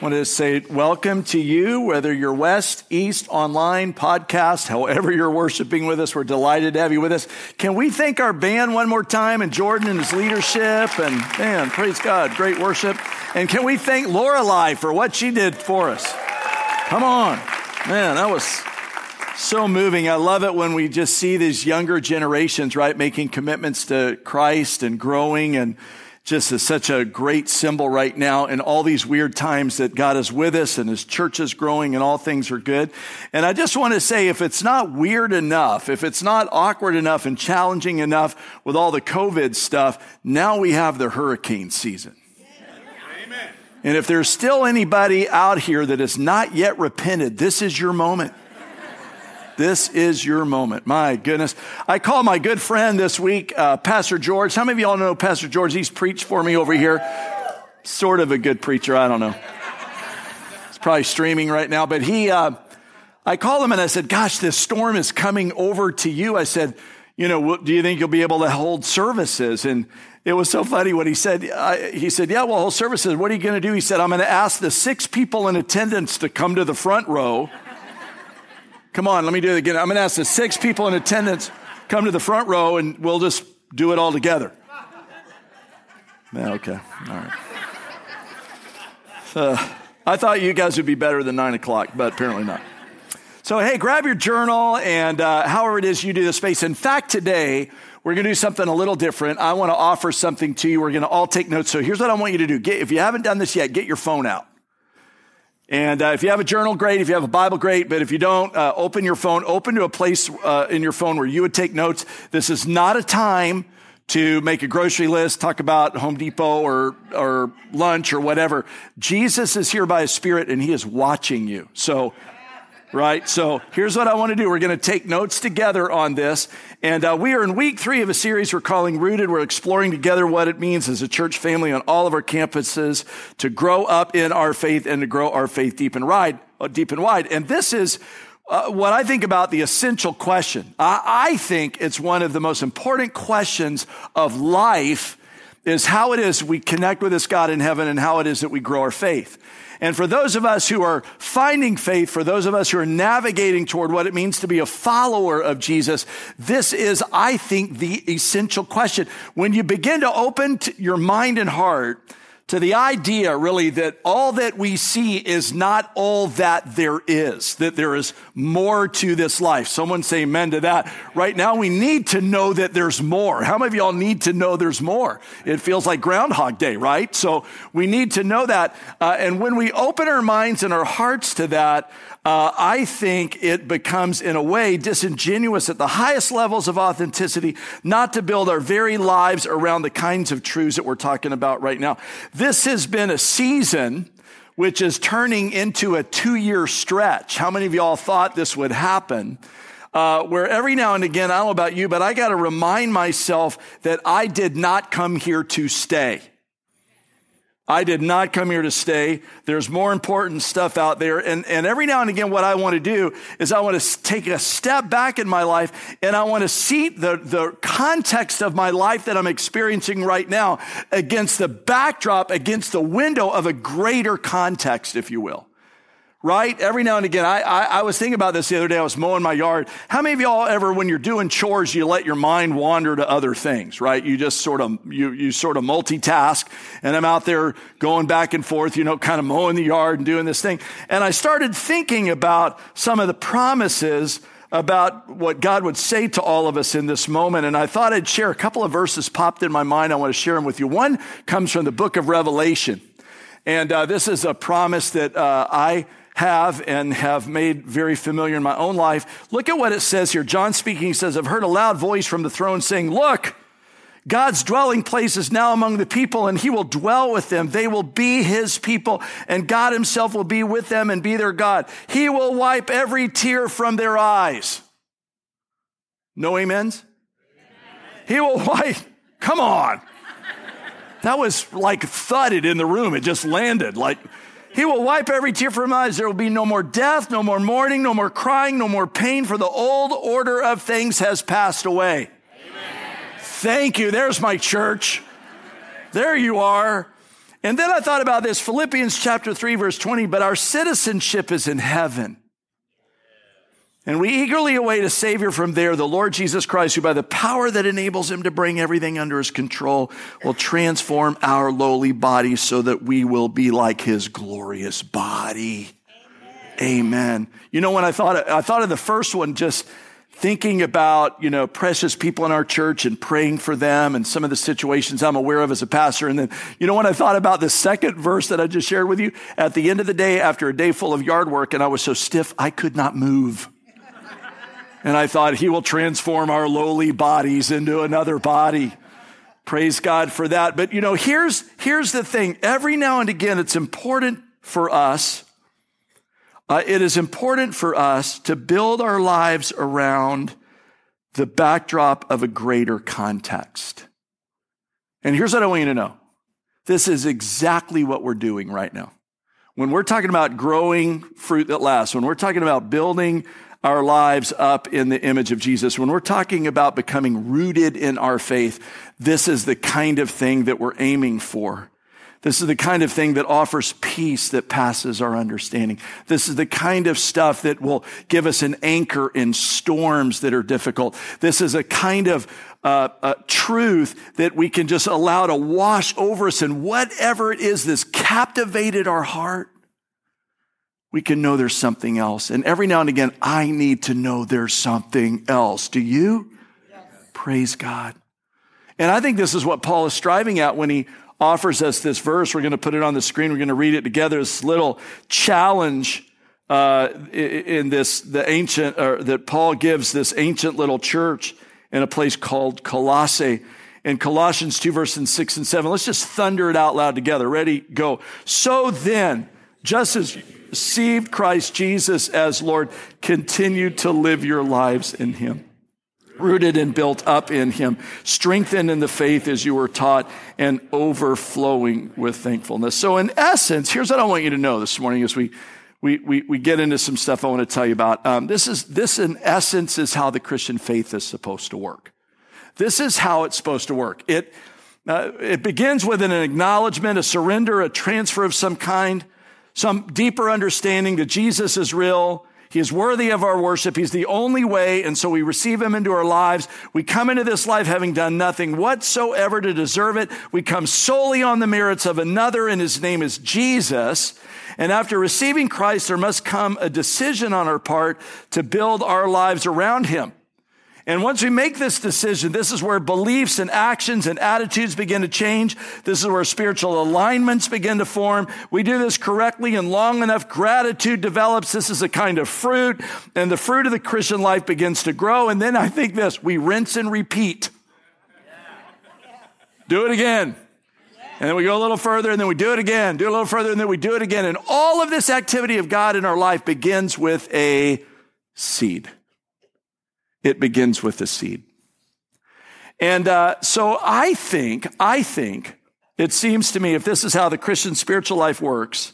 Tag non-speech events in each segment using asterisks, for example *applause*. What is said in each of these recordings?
Want to say welcome to you, whether you're west, east, online, podcast, however you're worshiping with us. We're delighted to have you with us. Can we thank our band one more time and Jordan and his leadership? And man, praise God, great worship. And can we thank Lorelei for what she did for us? Come on. Man, that was so moving. I love it when we just see these younger generations, right, making commitments to Christ and growing and just is such a great symbol right now in all these weird times that God is with us and his church is growing and all things are good. And I just want to say, if it's not weird enough, if it's not awkward enough and challenging enough with all the COVID stuff, now we have the hurricane season. Amen. And if there's still anybody out here that has not yet repented, this is your moment. This is your moment. My goodness. I call my good friend this week, uh, Pastor George. How many of y'all know Pastor George? He's preached for me over here. Sort of a good preacher. I don't know. He's probably streaming right now, but he, uh, I called him and I said, gosh, this storm is coming over to you. I said, you know, do you think you'll be able to hold services? And it was so funny when he said, I, he said, yeah, well, hold services. What are you going to do? He said, I'm going to ask the six people in attendance to come to the front row. Come on, let me do it again. I'm going to ask the six people in attendance come to the front row and we'll just do it all together. Yeah, okay, all right. Uh, I thought you guys would be better than nine o'clock, but apparently not. So, hey, grab your journal and uh, however it is you do the space. In fact, today, we're going to do something a little different. I want to offer something to you. We're going to all take notes. So, here's what I want you to do. Get, if you haven't done this yet, get your phone out. And uh, if you have a journal, great. If you have a Bible, great. But if you don't, uh, open your phone, open to a place uh, in your phone where you would take notes. This is not a time to make a grocery list, talk about Home Depot or, or lunch or whatever. Jesus is here by his spirit and he is watching you. So right? So here's what I want to do. We're going to take notes together on this. And uh, we are in week three of a series we're calling Rooted. We're exploring together what it means as a church family on all of our campuses to grow up in our faith and to grow our faith deep and wide. Uh, deep and wide. And this is uh, what I think about the essential question. I, I think it's one of the most important questions of life is how it is we connect with this God in heaven and how it is that we grow our faith. And for those of us who are finding faith, for those of us who are navigating toward what it means to be a follower of Jesus, this is, I think, the essential question. When you begin to open your mind and heart to the idea really that all that we see is not all that there is, that there is more to this life. Someone say amen to that. Right now we need to know that there's more. How many of y'all need to know there's more? It feels like Groundhog Day, right? So we need to know that. Uh, and when we open our minds and our hearts to that, uh, I think it becomes, in a way, disingenuous at the highest levels of authenticity not to build our very lives around the kinds of truths that we're talking about right now. This has been a season which is turning into a two year stretch. How many of y'all thought this would happen? Uh, where every now and again, I don't know about you, but I got to remind myself that I did not come here to stay. I did not come here to stay. There's more important stuff out there. And, and every now and again, what I want to do is I want to take a step back in my life and I want to see the, the context of my life that I'm experiencing right now against the backdrop, against the window of a greater context, if you will right? Every now and again, I, I, I, was thinking about this the other day. I was mowing my yard. How many of y'all ever, when you're doing chores, you let your mind wander to other things, right? You just sort of, you, you sort of multitask. And I'm out there going back and forth, you know, kind of mowing the yard and doing this thing. And I started thinking about some of the promises about what God would say to all of us in this moment. And I thought I'd share a couple of verses popped in my mind. I want to share them with you. One comes from the book of Revelation. And uh, this is a promise that uh, I have and have made very familiar in my own life. Look at what it says here. John speaking says, I've heard a loud voice from the throne saying, Look, God's dwelling place is now among the people, and he will dwell with them. They will be his people, and God himself will be with them and be their God. He will wipe every tear from their eyes. No amens? He will *laughs* wipe. Come on. That was like thudded in the room. It just landed. Like, he will wipe every tear from eyes. There will be no more death, no more mourning, no more crying, no more pain, for the old order of things has passed away. Amen. Thank you. There's my church. There you are. And then I thought about this Philippians chapter 3, verse 20, but our citizenship is in heaven. And we eagerly await a Savior from there, the Lord Jesus Christ, who by the power that enables him to bring everything under his control will transform our lowly bodies so that we will be like his glorious body. Amen. Amen. You know, when I thought, I thought of the first one, just thinking about, you know, precious people in our church and praying for them and some of the situations I'm aware of as a pastor. And then, you know, when I thought about the second verse that I just shared with you, at the end of the day, after a day full of yard work, and I was so stiff, I could not move. And I thought, He will transform our lowly bodies into another body. Praise God for that. But you know, here's, here's the thing. Every now and again, it's important for us. Uh, it is important for us to build our lives around the backdrop of a greater context. And here's what I want you to know. This is exactly what we're doing right now. When we're talking about growing fruit that lasts, when we're talking about building our lives up in the image of Jesus. When we're talking about becoming rooted in our faith, this is the kind of thing that we're aiming for. This is the kind of thing that offers peace that passes our understanding. This is the kind of stuff that will give us an anchor in storms that are difficult. This is a kind of uh, uh, truth that we can just allow to wash over us and whatever it is that's captivated our heart we can know there's something else. And every now and again, I need to know there's something else. Do you? Yes. Praise God. And I think this is what Paul is striving at when he offers us this verse. We're going to put it on the screen. We're going to read it together. This little challenge uh, in this the ancient or that Paul gives this ancient little church in a place called Colossae. In Colossians 2, verses 6 and 7. Let's just thunder it out loud together. Ready? Go. So then, just as received Christ Jesus as Lord, continue to live your lives in Him. Rooted and built up in Him, strengthened in the faith as you were taught, and overflowing with thankfulness. So, in essence, here's what I want you to know this morning as we we, we, we get into some stuff I want to tell you about. Um, this is this in essence is how the Christian faith is supposed to work. This is how it's supposed to work. It uh, it begins with an acknowledgement, a surrender, a transfer of some kind some deeper understanding that Jesus is real. He is worthy of our worship. He's the only way. And so we receive him into our lives. We come into this life having done nothing whatsoever to deserve it. We come solely on the merits of another, and his name is Jesus. And after receiving Christ, there must come a decision on our part to build our lives around him. And once we make this decision, this is where beliefs and actions and attitudes begin to change. This is where spiritual alignments begin to form. We do this correctly and long enough, gratitude develops. This is a kind of fruit, and the fruit of the Christian life begins to grow. And then I think this we rinse and repeat. Do it again. And then we go a little further, and then we do it again, do a little further, and then we do it again. And all of this activity of God in our life begins with a seed. It begins with a seed. And uh, so I think, I think, it seems to me, if this is how the Christian spiritual life works,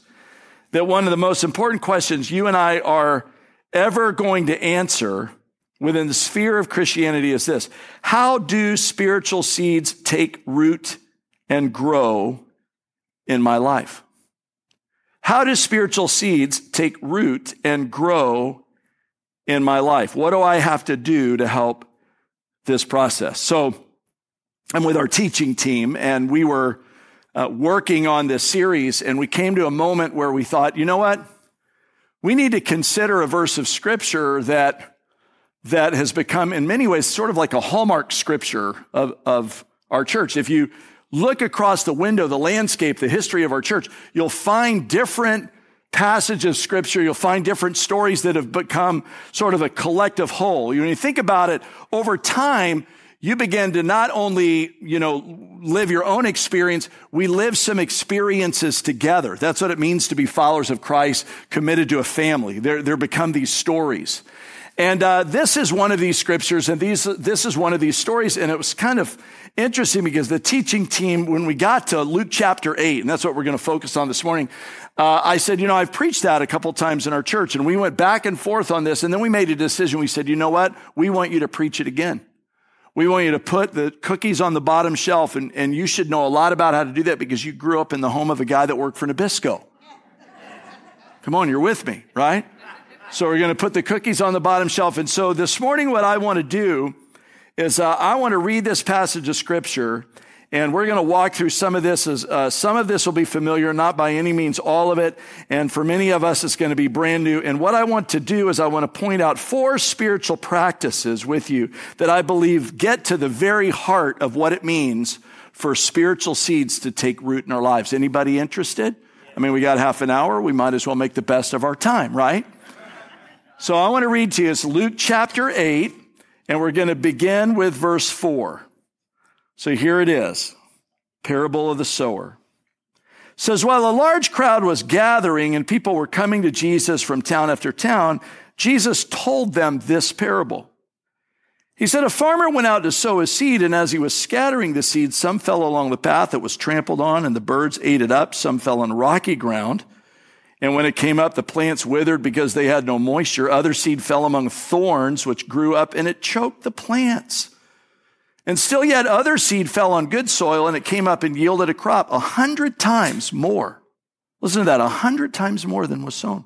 that one of the most important questions you and I are ever going to answer within the sphere of Christianity is this How do spiritual seeds take root and grow in my life? How do spiritual seeds take root and grow in my life? What do I have to do to help this process? So I'm with our teaching team and we were uh, working on this series and we came to a moment where we thought, you know what? We need to consider a verse of scripture that, that has become in many ways sort of like a hallmark scripture of, of our church. If you look across the window, the landscape, the history of our church, you'll find different passage of scripture, you'll find different stories that have become sort of a collective whole. When you think about it, over time, you begin to not only, you know, live your own experience, we live some experiences together. That's what it means to be followers of Christ, committed to a family. There, there become these stories. And uh, this is one of these scriptures, and these, this is one of these stories. And it was kind of interesting because the teaching team, when we got to Luke chapter 8, and that's what we're going to focus on this morning, uh, I said, you know, I've preached that a couple times in our church, and we went back and forth on this, and then we made a decision. We said, you know what? We want you to preach it again. We want you to put the cookies on the bottom shelf, and, and you should know a lot about how to do that because you grew up in the home of a guy that worked for Nabisco. Come on, you're with me, right? So we're going to put the cookies on the bottom shelf. And so this morning, what I want to do is uh, I want to read this passage of scripture and we're going to walk through some of this as uh, some of this will be familiar, not by any means all of it. And for many of us, it's going to be brand new. And what I want to do is I want to point out four spiritual practices with you that I believe get to the very heart of what it means for spiritual seeds to take root in our lives. Anybody interested? I mean, we got half an hour. We might as well make the best of our time, right? So I want to read to you. It's Luke chapter 8, and we're going to begin with verse 4. So here it is parable of the sower. It says, while a large crowd was gathering and people were coming to Jesus from town after town, Jesus told them this parable. He said, A farmer went out to sow his seed, and as he was scattering the seed, some fell along the path that was trampled on, and the birds ate it up. Some fell on rocky ground. And when it came up, the plants withered because they had no moisture. Other seed fell among thorns, which grew up, and it choked the plants. And still yet other seed fell on good soil and it came up and yielded a crop a hundred times more. Listen to that, a hundred times more than was sown.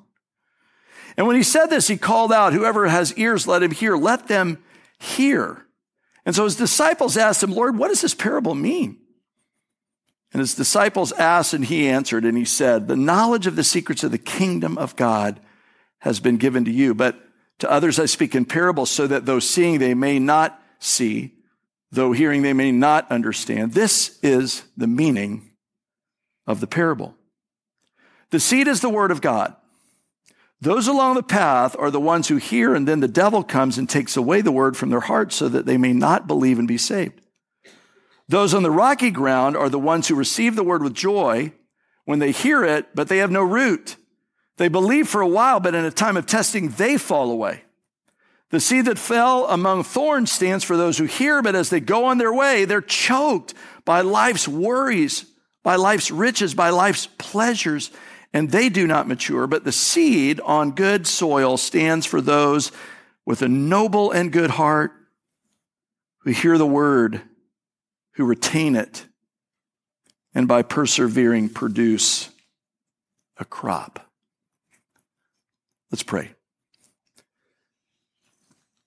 And when he said this, he called out, whoever has ears, let him hear, let them hear. And so his disciples asked him, Lord, what does this parable mean? And his disciples asked and he answered and he said, the knowledge of the secrets of the kingdom of God has been given to you, but to others I speak in parables so that though seeing they may not see, though hearing they may not understand. This is the meaning of the parable. The seed is the word of God. Those along the path are the ones who hear, and then the devil comes and takes away the word from their hearts so that they may not believe and be saved. Those on the rocky ground are the ones who receive the word with joy when they hear it, but they have no root. They believe for a while, but in a time of testing, they fall away. The seed that fell among thorns stands for those who hear, but as they go on their way, they're choked by life's worries, by life's riches, by life's pleasures, and they do not mature. But the seed on good soil stands for those with a noble and good heart who hear the word, who retain it, and by persevering produce a crop. Let's pray.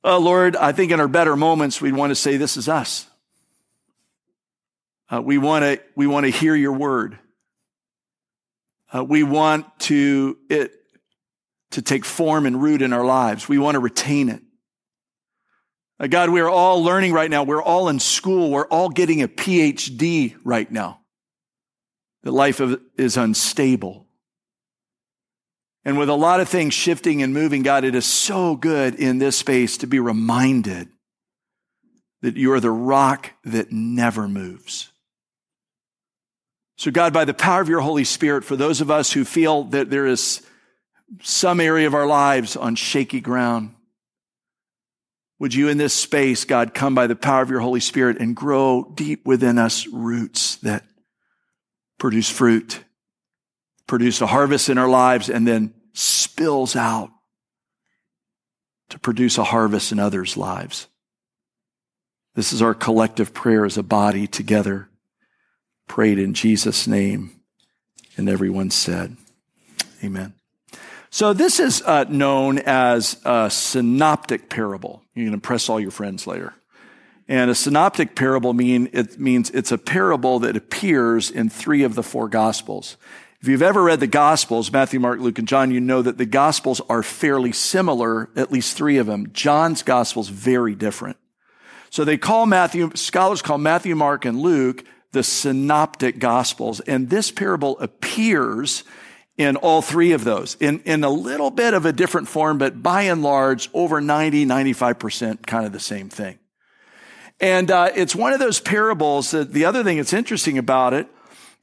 Uh, Lord, I think in our better moments, we'd want to say, This is us. Uh, we want to we want to hear your word. Uh, we want to it to take form and root in our lives. We want to retain it. Uh, God, we are all learning right now. We're all in school. We're all getting a PhD right now. The life of, is unstable. And with a lot of things shifting and moving, God, it is so good in this space to be reminded that you are the rock that never moves. So, God, by the power of your Holy Spirit, for those of us who feel that there is some area of our lives on shaky ground, would you in this space, God, come by the power of your Holy Spirit and grow deep within us roots that produce fruit produce a harvest in our lives and then spills out to produce a harvest in others' lives. This is our collective prayer as a body together, prayed in Jesus' name. And everyone said, Amen. So this is uh, known as a synoptic parable. You can impress all your friends later. And a synoptic parable mean it means it's a parable that appears in three of the four gospels. If you've ever read the Gospels, Matthew, Mark, Luke, and John, you know that the Gospels are fairly similar, at least three of them. John's Gospel is very different. So they call Matthew, scholars call Matthew, Mark, and Luke the synoptic Gospels. And this parable appears in all three of those in, in a little bit of a different form, but by and large, over 90, 95% kind of the same thing. And uh, it's one of those parables that the other thing that's interesting about it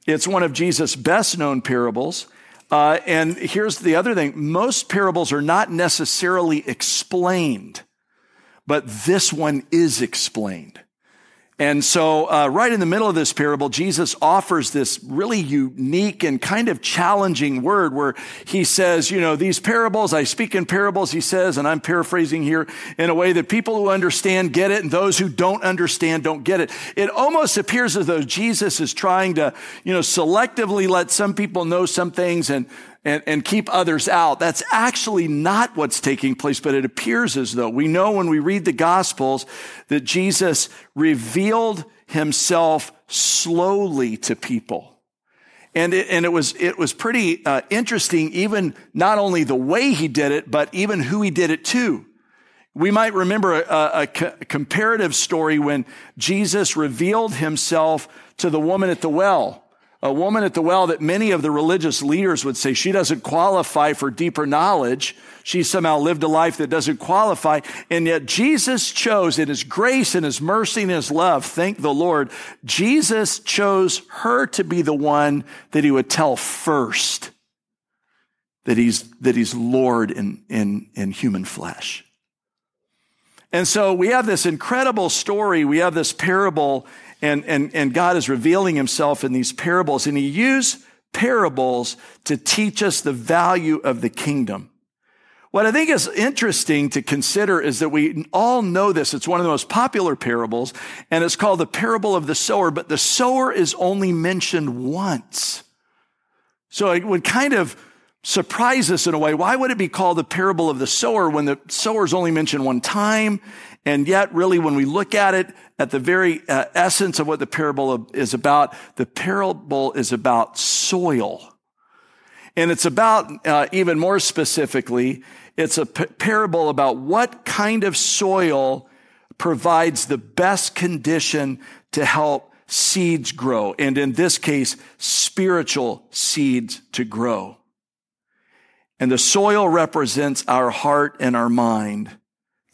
it's one of Jesus' best known parables. Uh, and here's the other thing most parables are not necessarily explained, but this one is explained. And so, uh, right in the middle of this parable, Jesus offers this really unique and kind of challenging word where he says, you know, these parables, I speak in parables, he says, and I'm paraphrasing here in a way that people who understand get it and those who don't understand don't get it. It almost appears as though Jesus is trying to, you know, selectively let some people know some things and and, and keep others out. That's actually not what's taking place, but it appears as though we know when we read the Gospels that Jesus revealed himself slowly to people. And it, and it was, it was pretty uh, interesting, even not only the way he did it, but even who he did it to. We might remember a, a, a comparative story when Jesus revealed himself to the woman at the well a woman at the well that many of the religious leaders would say she doesn't qualify for deeper knowledge. She somehow lived a life that doesn't qualify. And yet Jesus chose in his grace and his mercy and his love, thank the Lord, Jesus chose her to be the one that he would tell first that he's, that he's Lord in, in, in human flesh. And so we have this incredible story. We have this parable and, and, and God is revealing himself in these parables. And he used parables to teach us the value of the kingdom. What I think is interesting to consider is that we all know this. It's one of the most popular parables, and it's called the parable of the sower, but the sower is only mentioned once. So it would kind of surprise us in a way. Why would it be called the parable of the sower when the sower is only mentioned one time? And yet, really, when we look at it at the very uh, essence of what the parable is about, the parable is about soil. And it's about, uh, even more specifically, it's a p- parable about what kind of soil provides the best condition to help seeds grow. And in this case, spiritual seeds to grow. And the soil represents our heart and our mind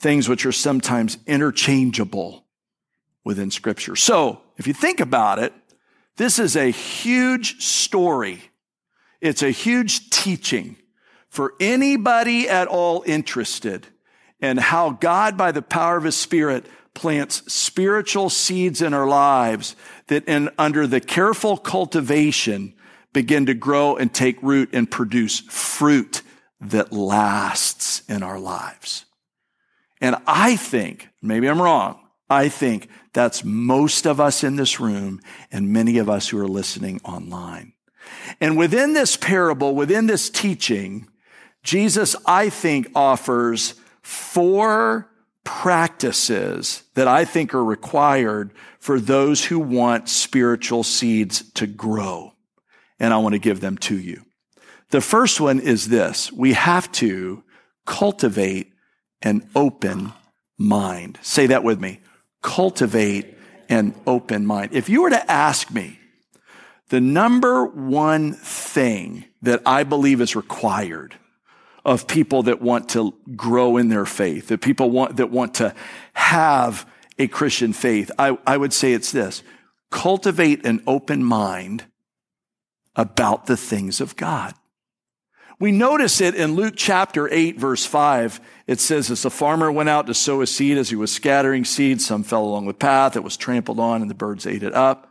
things which are sometimes interchangeable within Scripture. So, if you think about it, this is a huge story. It's a huge teaching for anybody at all interested in how God, by the power of His Spirit, plants spiritual seeds in our lives that, in, under the careful cultivation, begin to grow and take root and produce fruit that lasts in our lives. And I think, maybe I'm wrong, I think that's most of us in this room and many of us who are listening online. And within this parable, within this teaching, Jesus, I think, offers four practices that I think are required for those who want spiritual seeds to grow. And I want to give them to you. The first one is this. We have to cultivate an open mind. Say that with me. Cultivate an open mind. If you were to ask me the number one thing that I believe is required of people that want to grow in their faith, that people want, that want to have a Christian faith, I, I would say it's this. Cultivate an open mind about the things of God. We notice it in Luke chapter 8, verse 5. It says, As the farmer went out to sow his seed, as he was scattering seed, some fell along the path, it was trampled on, and the birds ate it up.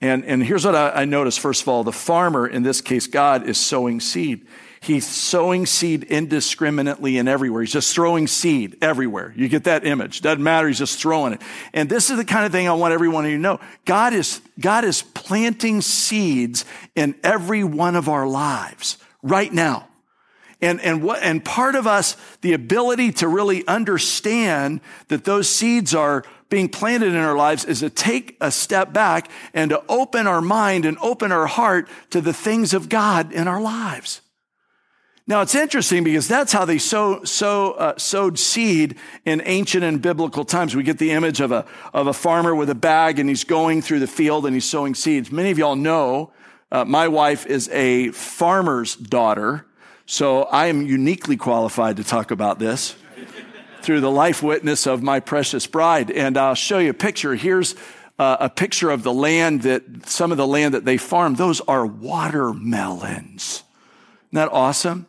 And, and here's what I, I noticed. First of all, the farmer, in this case, God, is sowing seed. He's sowing seed indiscriminately and everywhere. He's just throwing seed everywhere. You get that image. Doesn't matter. He's just throwing it. And this is the kind of thing I want everyone to know. God is, God is planting seeds in every one of our lives right now. And, and what, and part of us, the ability to really understand that those seeds are being planted in our lives is to take a step back and to open our mind and open our heart to the things of God in our lives. Now it's interesting because that's how they sow, sow, uh, sowed seed in ancient and biblical times. We get the image of a, of a farmer with a bag and he's going through the field and he's sowing seeds. Many of y'all know uh, my wife is a farmer's daughter, so I am uniquely qualified to talk about this through the life witness of my precious bride. And I'll show you a picture. Here's uh, a picture of the land that some of the land that they farm. Those are watermelons. Isn't that awesome?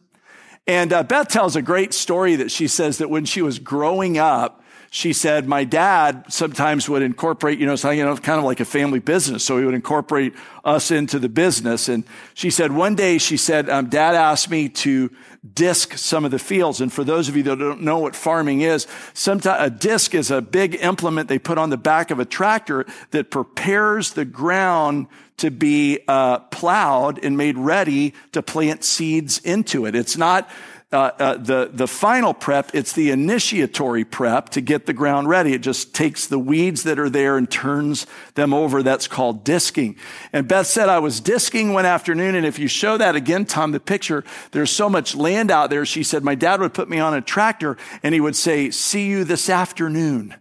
And uh, Beth tells a great story that she says that when she was growing up, she said, my dad sometimes would incorporate, you know, you know, kind of like a family business. So he would incorporate us into the business. And she said, one day she said, um, dad asked me to disc some of the fields. And for those of you that don't know what farming is, sometimes a disc is a big implement they put on the back of a tractor that prepares the ground to be uh, plowed and made ready to plant seeds into it. It's not uh, uh, the, the final prep, it's the initiatory prep to get the ground ready. It just takes the weeds that are there and turns them over. That's called disking. And Beth said, I was disking one afternoon. And if you show that again, Tom, the picture, there's so much land out there. She said, my dad would put me on a tractor and he would say, see you this afternoon.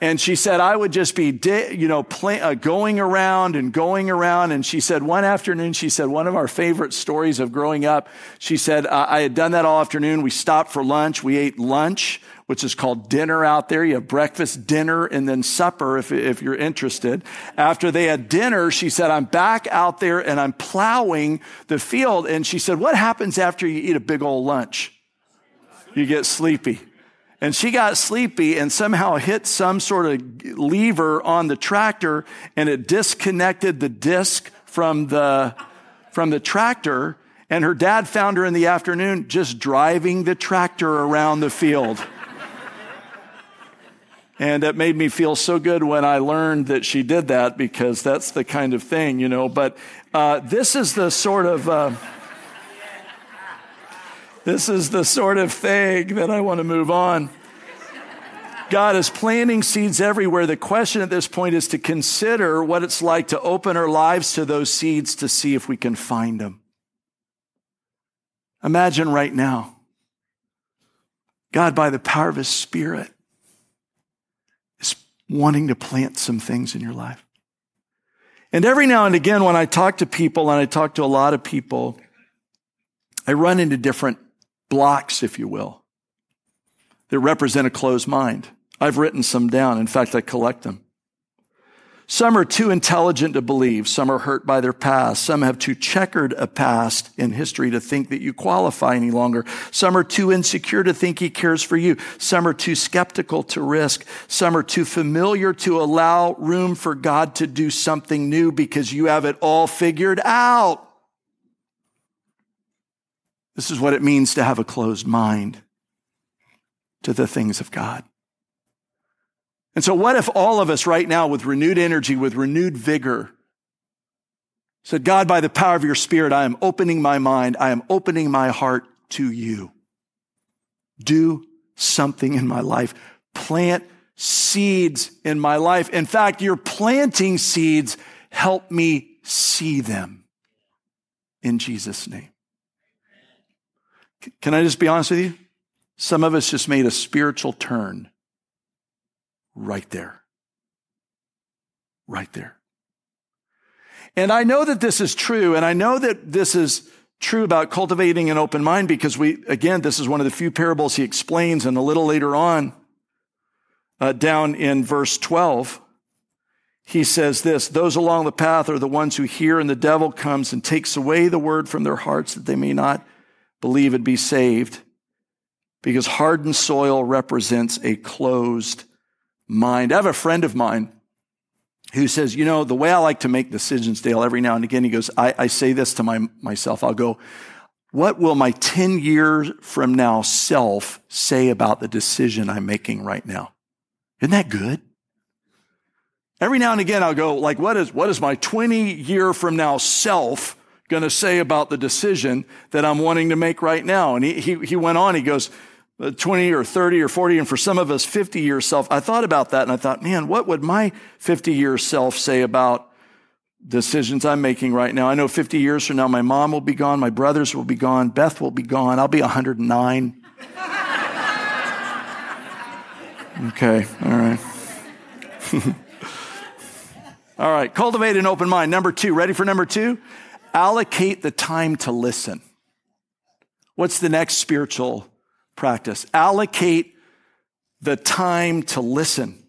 And she said, I would just be, you know, play, uh, going around and going around. And she said, one afternoon, she said, one of our favorite stories of growing up, she said, I had done that all afternoon. We stopped for lunch. We ate lunch, which is called dinner out there. You have breakfast, dinner, and then supper if, if you're interested. After they had dinner, she said, I'm back out there and I'm plowing the field. And she said, what happens after you eat a big old lunch? You get sleepy. And she got sleepy and somehow hit some sort of lever on the tractor and it disconnected the disc from the, from the tractor. And her dad found her in the afternoon just driving the tractor around the field. and it made me feel so good when I learned that she did that because that's the kind of thing, you know. But uh, this is the sort of. Uh, this is the sort of thing that I want to move on. God is planting seeds everywhere. The question at this point is to consider what it's like to open our lives to those seeds to see if we can find them. Imagine right now, God, by the power of His Spirit, is wanting to plant some things in your life. And every now and again, when I talk to people, and I talk to a lot of people, I run into different blocks, if you will, that represent a closed mind. I've written some down. In fact, I collect them. Some are too intelligent to believe. Some are hurt by their past. Some have too checkered a past in history to think that you qualify any longer. Some are too insecure to think he cares for you. Some are too skeptical to risk. Some are too familiar to allow room for God to do something new because you have it all figured out. This is what it means to have a closed mind to the things of God. And so, what if all of us right now, with renewed energy, with renewed vigor, said, God, by the power of your Spirit, I am opening my mind, I am opening my heart to you. Do something in my life. Plant seeds in my life. In fact, you're planting seeds. Help me see them in Jesus' name. Can I just be honest with you? Some of us just made a spiritual turn right there. Right there. And I know that this is true, and I know that this is true about cultivating an open mind because we, again, this is one of the few parables he explains, and a little later on, uh, down in verse 12, he says this Those along the path are the ones who hear, and the devil comes and takes away the word from their hearts that they may not believe and be saved, because hardened soil represents a closed mind. I have a friend of mine who says, you know, the way I like to make decisions, Dale, every now and again, he goes, I, I say this to my, myself. I'll go, what will my 10 years from now self say about the decision I'm making right now? Isn't that good? Every now and again, I'll go, like, what is, what is my 20 year from now self going to say about the decision that I'm wanting to make right now? And he, he, he went on, he goes, 20 or 30 or 40, and for some of us, 50 year self. I thought about that and I thought, man, what would my 50 year self say about decisions I'm making right now? I know 50 years from now, my mom will be gone, my brothers will be gone, Beth will be gone, I'll be 109. *laughs* okay, all right. *laughs* all right, cultivate an open mind. Number two, ready for number two? Allocate the time to listen. What's the next spiritual practice. Allocate the time to listen.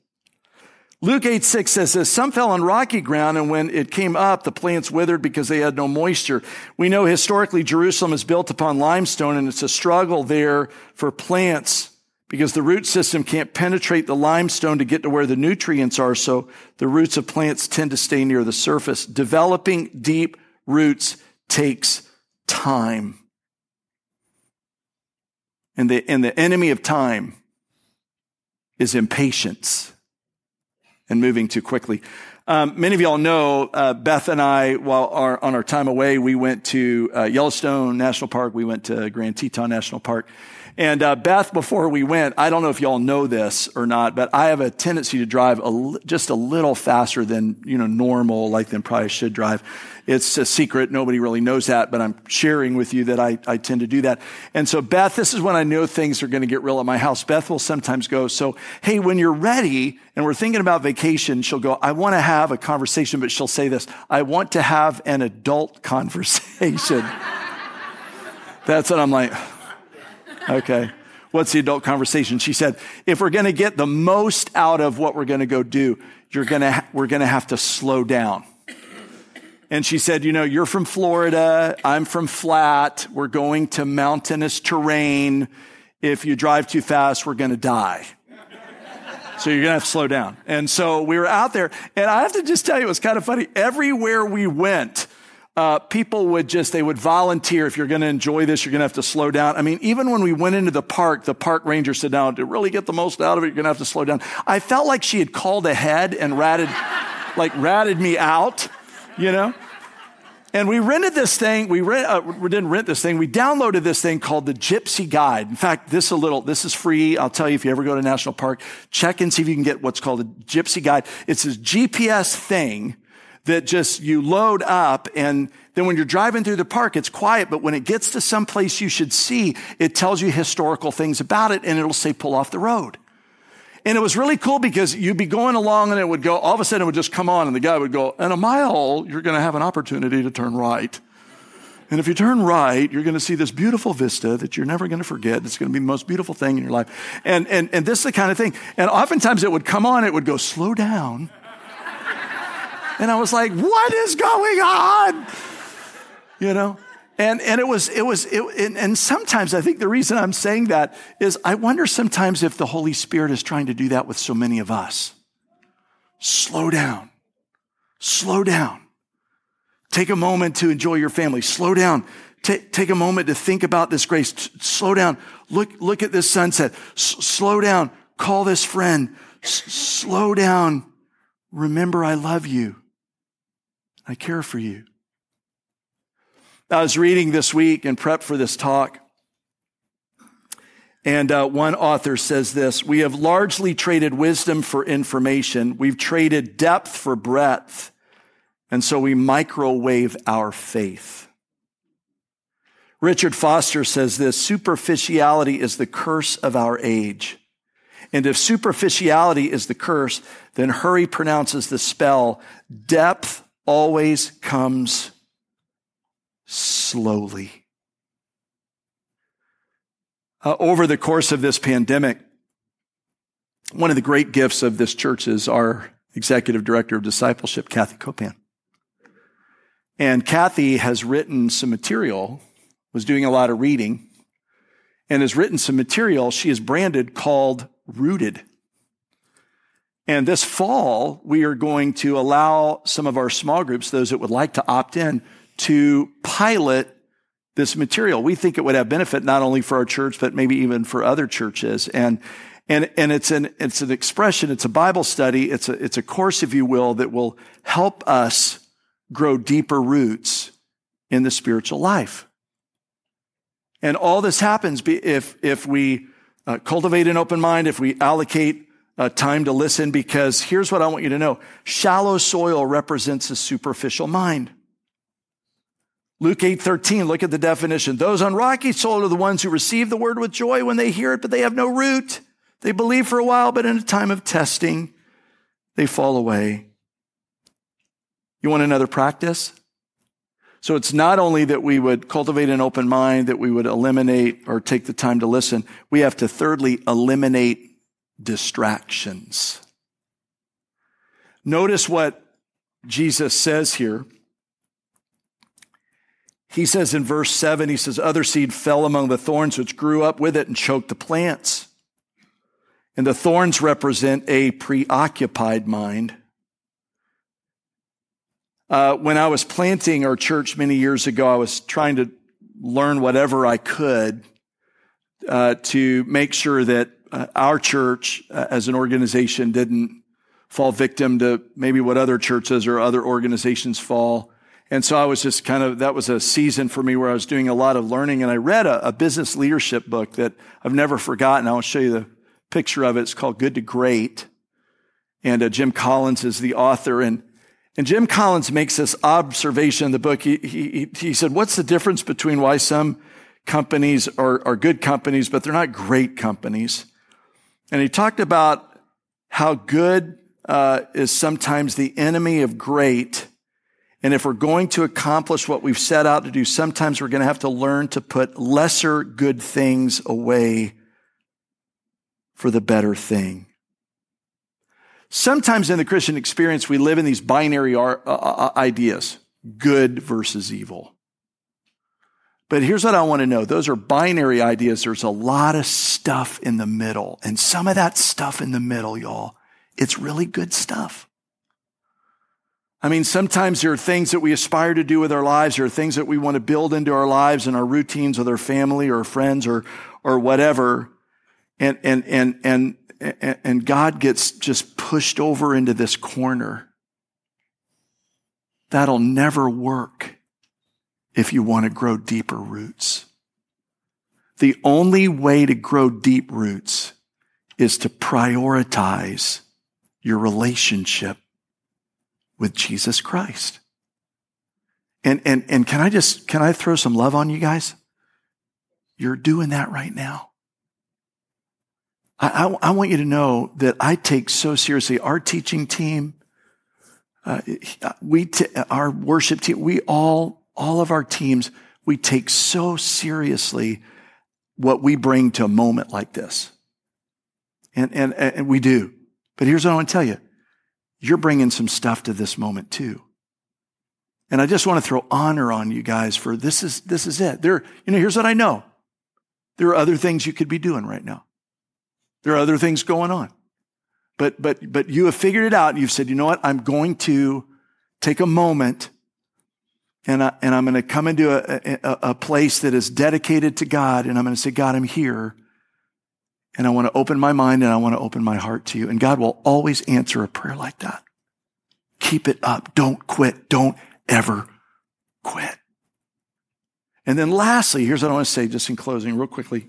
Luke 8 6 says this Some fell on rocky ground, and when it came up, the plants withered because they had no moisture. We know historically Jerusalem is built upon limestone, and it's a struggle there for plants because the root system can't penetrate the limestone to get to where the nutrients are. So the roots of plants tend to stay near the surface. Developing deep roots takes time. And the, and the enemy of time is impatience and moving too quickly. Um, many of y'all know uh, Beth and I, while our, on our time away, we went to uh, Yellowstone National Park. We went to Grand Teton National Park. And uh, Beth, before we went, I don't know if y'all know this or not, but I have a tendency to drive just a little faster than you know normal, like than probably should drive. It's a secret; nobody really knows that, but I'm sharing with you that I, I tend to do that. And so, Beth, this is when I know things are going to get real at my house. Beth will sometimes go, "So, hey, when you're ready and we're thinking about vacation," she'll go, "I want to have a conversation," but she'll say this: "I want to have an adult *laughs* conversation." That's what I'm like. Okay. What's the adult conversation? She said, if we're going to get the most out of what we're going to go do, you're going to, we're going to have to slow down. And she said, you know, you're from Florida. I'm from flat. We're going to mountainous terrain. If you drive too fast, we're going to die. So you're going to have to slow down. And so we were out there and I have to just tell you, it was kind of funny. Everywhere we went, uh, people would just, they would volunteer. If you're going to enjoy this, you're going to have to slow down. I mean, even when we went into the park, the park ranger said, now to really get the most out of it, you're going to have to slow down. I felt like she had called ahead and ratted, like ratted me out, you know? And we rented this thing. We, rent, uh, we didn't rent this thing. We downloaded this thing called the Gypsy Guide. In fact, this a little. This is free. I'll tell you if you ever go to national park, check and see if you can get what's called a Gypsy Guide. It's this GPS thing that just you load up and then when you're driving through the park, it's quiet, but when it gets to some place you should see, it tells you historical things about it and it'll say pull off the road. And it was really cool because you'd be going along and it would go, all of a sudden it would just come on and the guy would go, in a mile, you're going to have an opportunity to turn right. And if you turn right, you're going to see this beautiful vista that you're never going to forget. It's going to be the most beautiful thing in your life. And, and, and this is the kind of thing. And oftentimes it would come on, it would go, slow down. And I was like, what is going on? You know? And, and it was, it was, it, and, and sometimes I think the reason I'm saying that is I wonder sometimes if the Holy Spirit is trying to do that with so many of us. Slow down. Slow down. Take a moment to enjoy your family. Slow down. Take, take a moment to think about this grace. Slow down. Look, look at this sunset. Slow down. Call this friend. Slow down. Remember, I love you. I care for you. I was reading this week and prep for this talk. And uh, one author says this We have largely traded wisdom for information. We've traded depth for breadth. And so we microwave our faith. Richard Foster says this superficiality is the curse of our age. And if superficiality is the curse, then Hurry pronounces the spell depth always comes slowly. Uh, over the course of this pandemic, one of the great gifts of this church is our executive director of discipleship, Kathy Copan. And Kathy has written some material, was doing a lot of reading, and has written some material she has branded called Rooted. And this fall, we are going to allow some of our small groups, those that would like to opt in, to pilot this material. We think it would have benefit not only for our church, but maybe even for other churches. And, and, and it's an, it's an expression. It's a Bible study. It's a, it's a course, if you will, that will help us grow deeper roots in the spiritual life. And all this happens if, if we uh, cultivate an open mind, if we allocate uh, time to listen because here's what I want you to know. Shallow soil represents a superficial mind. Luke 8, 13, look at the definition. Those on rocky soil are the ones who receive the word with joy when they hear it, but they have no root. They believe for a while, but in a time of testing, they fall away. You want another practice? So it's not only that we would cultivate an open mind, that we would eliminate or take the time to listen. We have to thirdly eliminate distractions. Notice what Jesus says here. He says in verse 7, he says, Other seed fell among the thorns which grew up with it and choked the plants. And the thorns represent a preoccupied mind. Uh, when I was planting our church many years ago, I was trying to learn whatever I could uh, to make sure that uh, our church uh, as an organization didn't fall victim to maybe what other churches or other organizations fall. And so I was just kind of, that was a season for me where I was doing a lot of learning. And I read a, a business leadership book that I've never forgotten. I will show you the picture of it. It's called Good to Great. And uh, Jim Collins is the author. And, and Jim Collins makes this observation in the book. He, he, he said, What's the difference between why some companies are, are good companies, but they're not great companies? And he talked about how good uh, is sometimes the enemy of great. And if we're going to accomplish what we've set out to do, sometimes we're going to have to learn to put lesser good things away for the better thing. Sometimes in the Christian experience, we live in these binary uh, uh, uh, ideas good versus evil. But here's what I want to know those are binary ideas. There's a lot of stuff in the middle. And some of that stuff in the middle, y'all, it's really good stuff. I mean, sometimes there are things that we aspire to do with our lives. There are things that we want to build into our lives and our routines with our family or friends or, or whatever and, and, and, and, and God gets just pushed over into this corner. That'll never work if you want to grow deeper roots. The only way to grow deep roots is to prioritize your relationship with Jesus Christ. And, and, and can I just, can I throw some love on you guys? You're doing that right now. I, I, I, want you to know that I take so seriously our teaching team, uh, we t- our worship team, we all all of our teams, we take so seriously what we bring to a moment like this, and and and we do. But here's what I want to tell you: you're bringing some stuff to this moment too. And I just want to throw honor on you guys for this is this is it. There, you know, here's what I know. There are other things you could be doing right now. There are other things going on. But, but, but you have figured it out and you've said, you know what? I'm going to take a moment and, I, and I'm going to come into a, a, a place that is dedicated to God and I'm going to say, God, I'm here. And I want to open my mind and I want to open my heart to you. And God will always answer a prayer like that. Keep it up. Don't quit. Don't ever quit. And then lastly, here's what I want to say just in closing real quickly.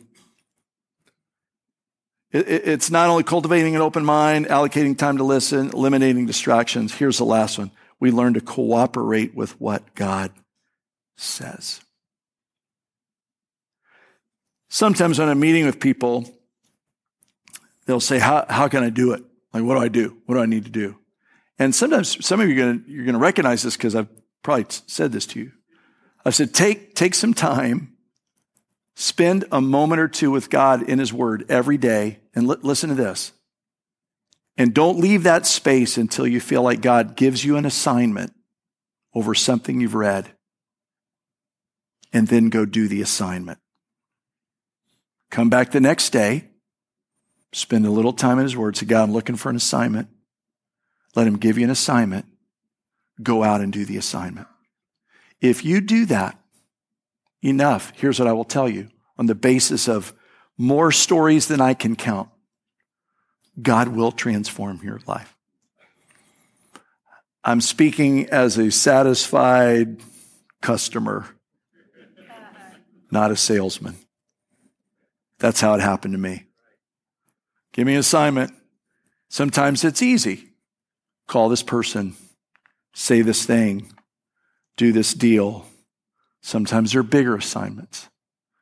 It's not only cultivating an open mind, allocating time to listen, eliminating distractions. Here's the last one. We learn to cooperate with what God says. Sometimes when I'm meeting with people, they'll say, how, how can I do it? Like, what do I do? What do I need to do? And sometimes some of you are going to recognize this because I've probably said this to you. I've said, take, take some time Spend a moment or two with God in His Word every day and li- listen to this. And don't leave that space until you feel like God gives you an assignment over something you've read. And then go do the assignment. Come back the next day. Spend a little time in His Word. Say, God, I'm looking for an assignment. Let Him give you an assignment. Go out and do the assignment. If you do that, enough. Here's what I will tell you on the basis of more stories than I can count. God will transform your life. I'm speaking as a satisfied customer, not a salesman. That's how it happened to me. Give me an assignment. Sometimes it's easy. Call this person, say this thing, do this deal. Sometimes they're bigger assignments.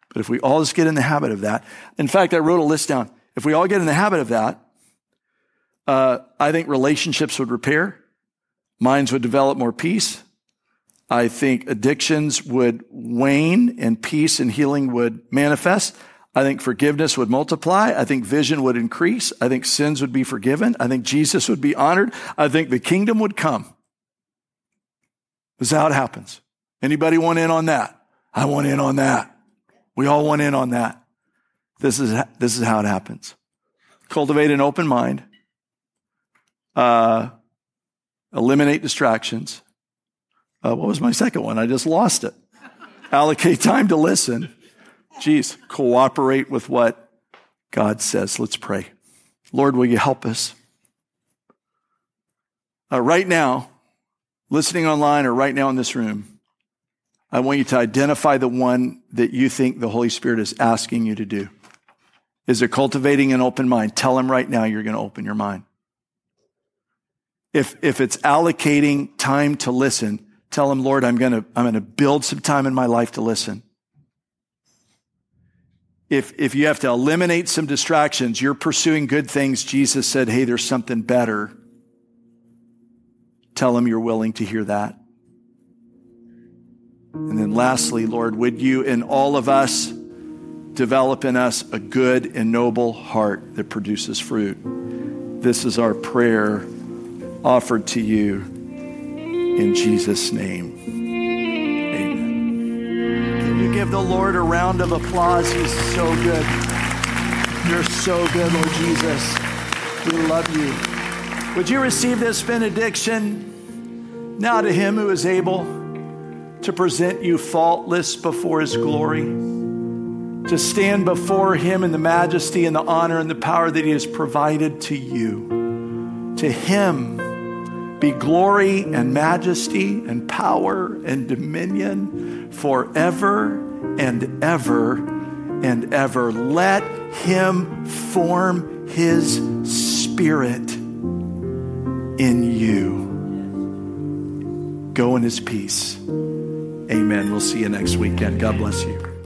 But if we all just get in the habit of that, in fact, I wrote a list down. If we all get in the habit of that, uh, I think relationships would repair, minds would develop more peace. I think addictions would wane and peace and healing would manifest. I think forgiveness would multiply. I think vision would increase. I think sins would be forgiven. I think Jesus would be honored. I think the kingdom would come. This is how it happens. Anybody want in on that? I want in on that. We all want in on that. This is, this is how it happens. Cultivate an open mind. Uh, eliminate distractions. Uh, what was my second one? I just lost it. Allocate time to listen. Geez, cooperate with what God says. Let's pray. Lord, will you help us? Uh, right now, listening online or right now in this room, I want you to identify the one that you think the Holy Spirit is asking you to do. Is it cultivating an open mind? Tell him right now you're going to open your mind. If, if it's allocating time to listen, tell him, Lord, I'm going to, I'm going to build some time in my life to listen. If, if you have to eliminate some distractions, you're pursuing good things. Jesus said, Hey, there's something better. Tell him you're willing to hear that. And then lastly, Lord, would you in all of us develop in us a good and noble heart that produces fruit? This is our prayer offered to you in Jesus' name. Amen. Can you give the Lord a round of applause? He's so good. You're so good, Lord Jesus. We love you. Would you receive this benediction now to him who is able to present you faultless before his glory, to stand before him in the majesty and the honor and the power that he has provided to you. To him, be glory and majesty and power and dominion forever and ever and ever. Let him form his spirit in you. Go in his peace. Amen. We'll see you next weekend. God bless you.